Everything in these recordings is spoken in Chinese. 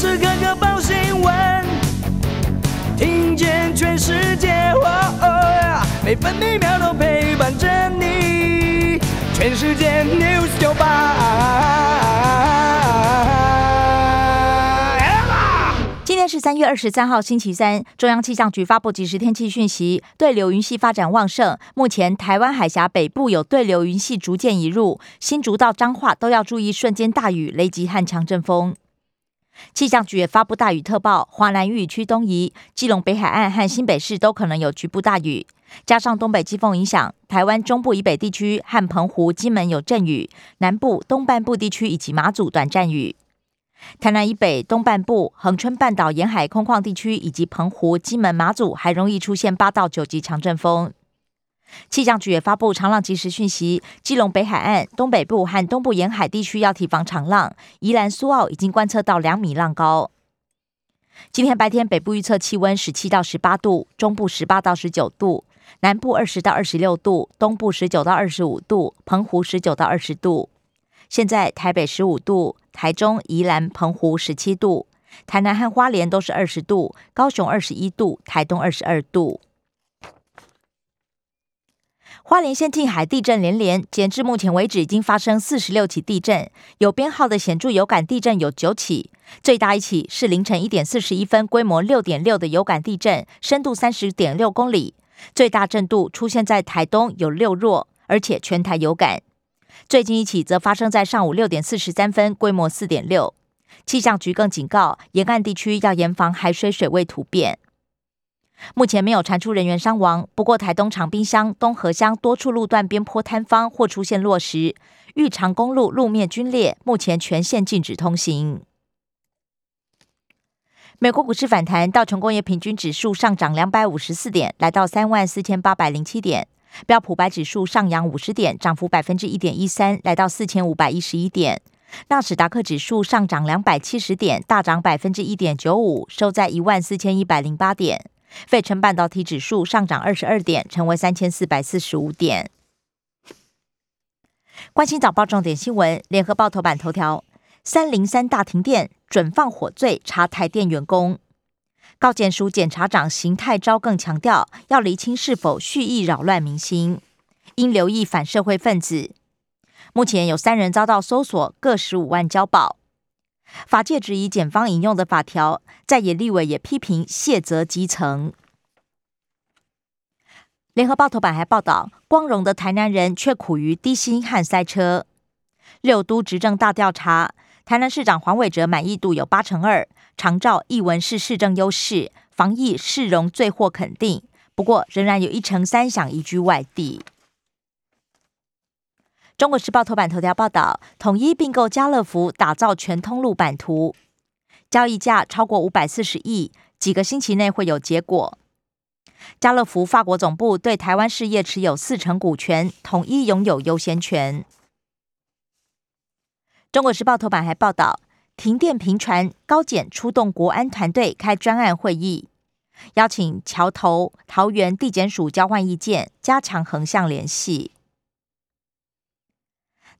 时刻刻报新闻，听见全世界，每分每秒都陪伴着你。全世界 news 九今天是三月二十三号，星期三。中央气象局发布即时天气讯息，对流云系发展旺盛，目前台湾海峡北部有对流云系逐渐移入，新竹到彰化都要注意瞬间大雨、雷击和强阵风。气象局也发布大雨特报，华南雨区东移，基隆北海岸和新北市都可能有局部大雨。加上东北季风影响，台湾中部以北地区和澎湖、金门有阵雨，南部、东半部地区以及马祖短暂雨。台南以北、东半部、恒春半岛沿海空旷地区以及澎湖、金门、马祖还容易出现八到九级强阵风。气象局也发布长浪及时讯息，基隆北海岸、东北部和东部沿海地区要提防长浪。宜兰苏澳已经观测到两米浪高。今天白天北部预测气温十七到十八度，中部十八到十九度，南部二十到二十六度，东部十九到二十五度，澎湖十九到二十度。现在台北十五度，台中、宜兰、澎湖十七度，台南和花莲都是二十度，高雄二十一度，台东二十二度。花莲县近海地震连连，截至目前为止已经发生四十六起地震，有编号的显著有感地震有九起，最大一起是凌晨一点四十一分，规模六点六的有感地震，深度三十点六公里，最大震度出现在台东，有六弱，而且全台有感。最近一起则发生在上午六点四十三分，规模四点六。气象局更警告，沿岸地区要严防海水水位突变。目前没有传出人员伤亡，不过台东长滨乡、东河乡多处路段边坡坍方或出现落石，玉长公路路面龟裂，目前全线禁止通行。美国股市反弹，道琼工业平均指数上涨两百五十四点，来到三万四千八百零七点；标普白指数上扬五十点，涨幅百分之一点一三，来到四千五百一十一点；纳斯达克指数上涨两百七十点，大涨百分之一点九五，收在一万四千一百零八点。费城半导体指数上涨二十二点，成为三千四百四十五点。关心早报重点新闻，联合报头版头条：三零三大停电，准放火罪查台电员工。高检署检察长邢泰昭更强调，要厘清是否蓄意扰乱民心，应留意反社会分子。目前有三人遭到搜索，各十五万交保。法界质疑检方引用的法条，在野立委也批评卸责基层。联合报头版还报道，光荣的台南人却苦于低薪和塞车。六都执政大调查，台南市长黄伟哲满意度有八成二，长照一文是市政优势，防疫市容最获肯定。不过，仍然有一成三想移居外地。中国时报头版头条报道，统一并购家乐福，打造全通路版图，交易价超过五百四十亿，几个星期内会有结果。家乐福法国总部对台湾事业持有四成股权，统一拥有优先权。中国时报头版还报道，停电频传，高检出动国安团队开专案会议，邀请桥头、桃园地检署交换意见，加强横向联系。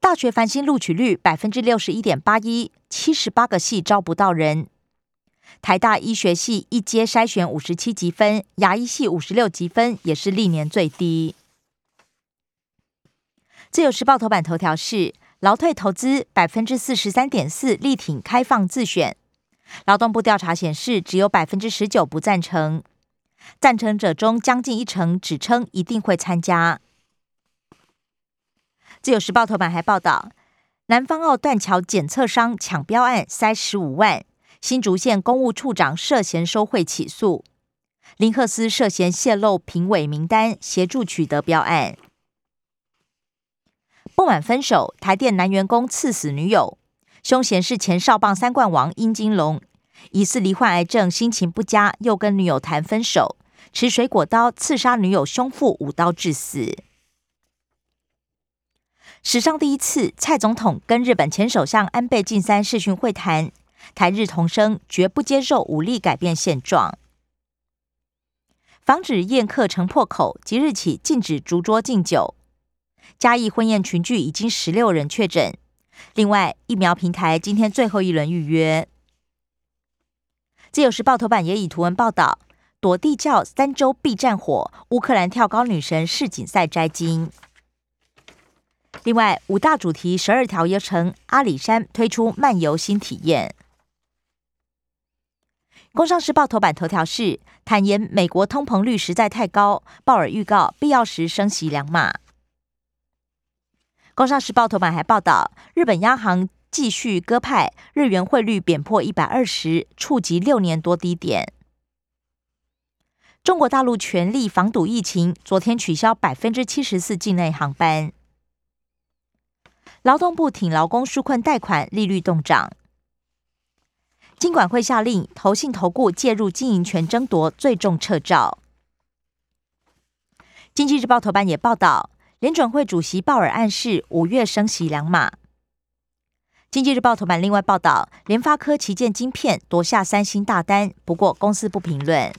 大学繁星录取率百分之六十一点八一，七十八个系招不到人。台大医学系一阶筛选五十七级分，牙医系五十六级分，也是历年最低。自由时报头版头条是劳退投资百分之四十三点四力挺开放自选，劳动部调查显示只有百分之十九不赞成，赞成者中将近一成只称一定会参加。自由时报头版还报道，南方澳断桥检测商抢标案塞十五万，新竹县公务处长涉嫌收贿起诉，林赫斯涉嫌泄露评委名单，协助取得标案。不满分手，台电男员工刺死女友，凶嫌是前少棒三冠王殷金龙，疑似罹患癌症，心情不佳，又跟女友谈分手，持水果刀刺杀女友胸腹，五刀致死。史上第一次，蔡总统跟日本前首相安倍晋三视讯会谈，台日同声绝不接受武力改变现状，防止宴客成破口，即日起禁止烛桌敬酒。嘉义婚宴群聚已经十六人确诊，另外疫苗平台今天最后一轮预约。自由时报头版也以图文报道：躲地窖三周必战火，乌克兰跳高女神世锦赛摘金。另外，五大主题十二条约成，阿里山推出漫游新体验。工商时报头版头条是坦言美国通膨率实在太高，鲍尔预告必要时升息两码。工商时报头版还报道，日本央行继续鸽派，日元汇率贬破一百二十，触及六年多低点。中国大陆全力防堵疫情，昨天取消百分之七十四境内航班。劳动部挺劳工纾困贷款利率动涨。金管会下令投信投顾介入经营权争夺，最重撤照。经济日报头版也报道，联准会主席鲍尔暗示五月升息两码。经济日报头版另外报道，联发科旗舰晶片夺下三星大单，不过公司不评论。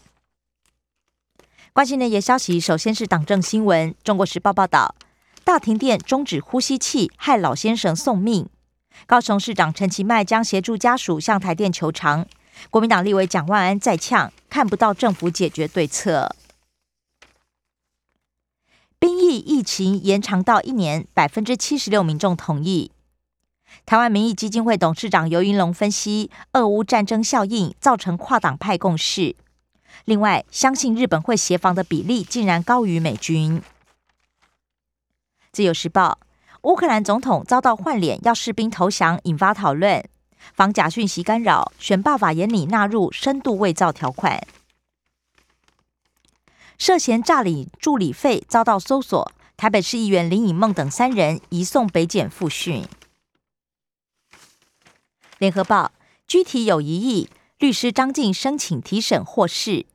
关心内页消息，首先是党政新闻。中国时报报道，大停电终止呼吸器，害老先生送命。高雄市长陈其迈将协助家属向台电求偿。国民党立委蒋万安再呛，看不到政府解决对策。兵役疫情延长到一年，百分之七十六民众同意。台湾民意基金会董事长尤云龙分析，俄乌战争效应造成跨党派共识。另外，相信日本会协防的比例竟然高于美军。自由时报。乌克兰总统遭到换脸，要士兵投降，引发讨论。防假讯息干扰，选罢法眼里纳入深度伪造条款。涉嫌诈领助理费遭到搜索，台北市议员林颖梦等三人移送北检复讯。联合报具体有疑义，律师张静申请提审获释，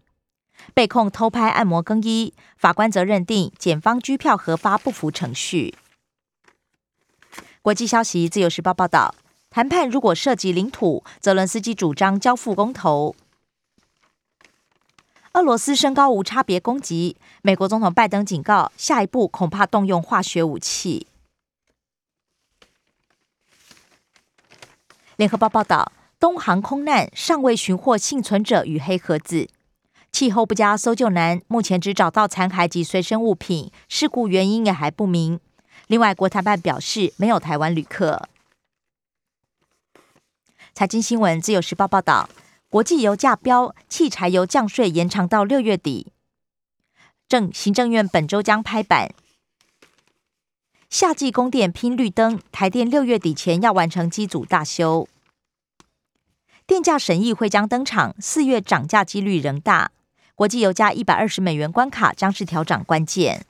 被控偷拍按摩更衣，法官则认定检方拘票核发不符程序。国际消息，《自由时报》报道，谈判如果涉及领土，泽伦斯基主张交付公投。俄罗斯升高无差别攻击，美国总统拜登警告，下一步恐怕动用化学武器。联合报报道，东航空难尚未寻获幸存者与黑盒子，气候不佳，搜救难，目前只找到残骸及随身物品，事故原因也还不明。另外，国台办表示没有台湾旅客。财经新闻，自由时报报道，国际油价标，汽柴油降税延长到六月底。政行政院本周将拍板，夏季供电拼绿灯，台电六月底前要完成机组大修。电价审议会将登场，四月涨价几率仍大。国际油价一百二十美元关卡将是调涨关键。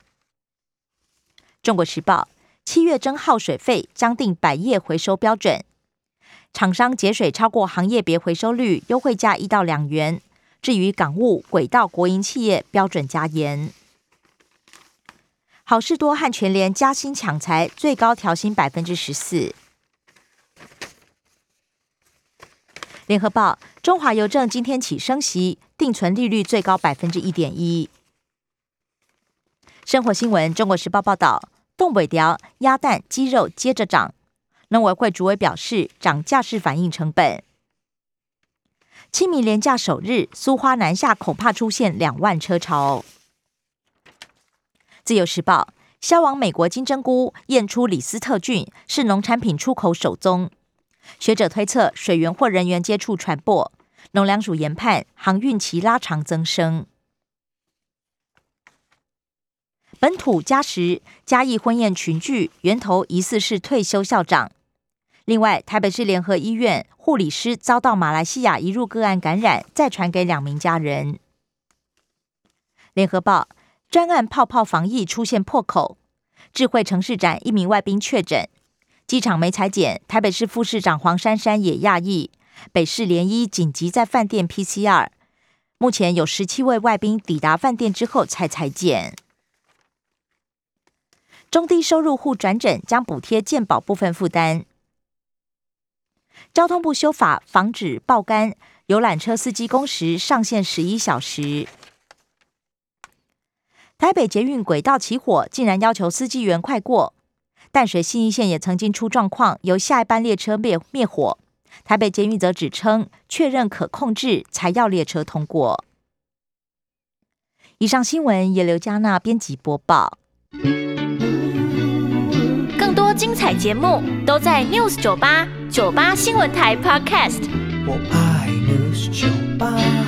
中国时报七月征耗水费将定百业回收标准，厂商节水超过行业别回收率，优惠价一到两元。至于港务、轨道、国营企业标准加严。好事多和全联加薪抢财，最高调薪百分之十四。联合报中华邮政今天起升息，定存利率最高百分之一点一。生活新闻，中国时报报道。东北条鸭蛋、鸡肉接着涨，农委会主委表示，涨价是反映成本。清明连假首日，苏花南下恐怕出现两万车潮。自由时报销往美国金针菇验出李斯特菌，是农产品出口首宗。学者推测，水源或人员接触传播。农粮署研判，航运期拉长增生。本土加时嘉义婚宴群聚，源头疑似是退休校长。另外，台北市联合医院护理师遭到马来西亚移入个案感染，再传给两名家人。联合报专案泡泡防疫出现破口，智慧城市展一名外宾确诊，机场没裁剪。台北市副市长黄珊珊也讶异，北市联医紧急在饭店 PCR，目前有十七位外宾抵达饭店之后才裁剪。中低收入户转诊将补贴健保部分负担。交通部修法防止爆肝，游览车司机工时上限十一小时。台北捷运轨道起火，竟然要求司机员快过。淡水新一线也曾经出状况，由下一班列车灭灭火。台北监狱则指称确认可控制，才要列车通过。以上新闻由刘嘉娜编辑播报。更多精彩节目都在 News 九八九八新闻台 Podcast。我爱 News 酒吧。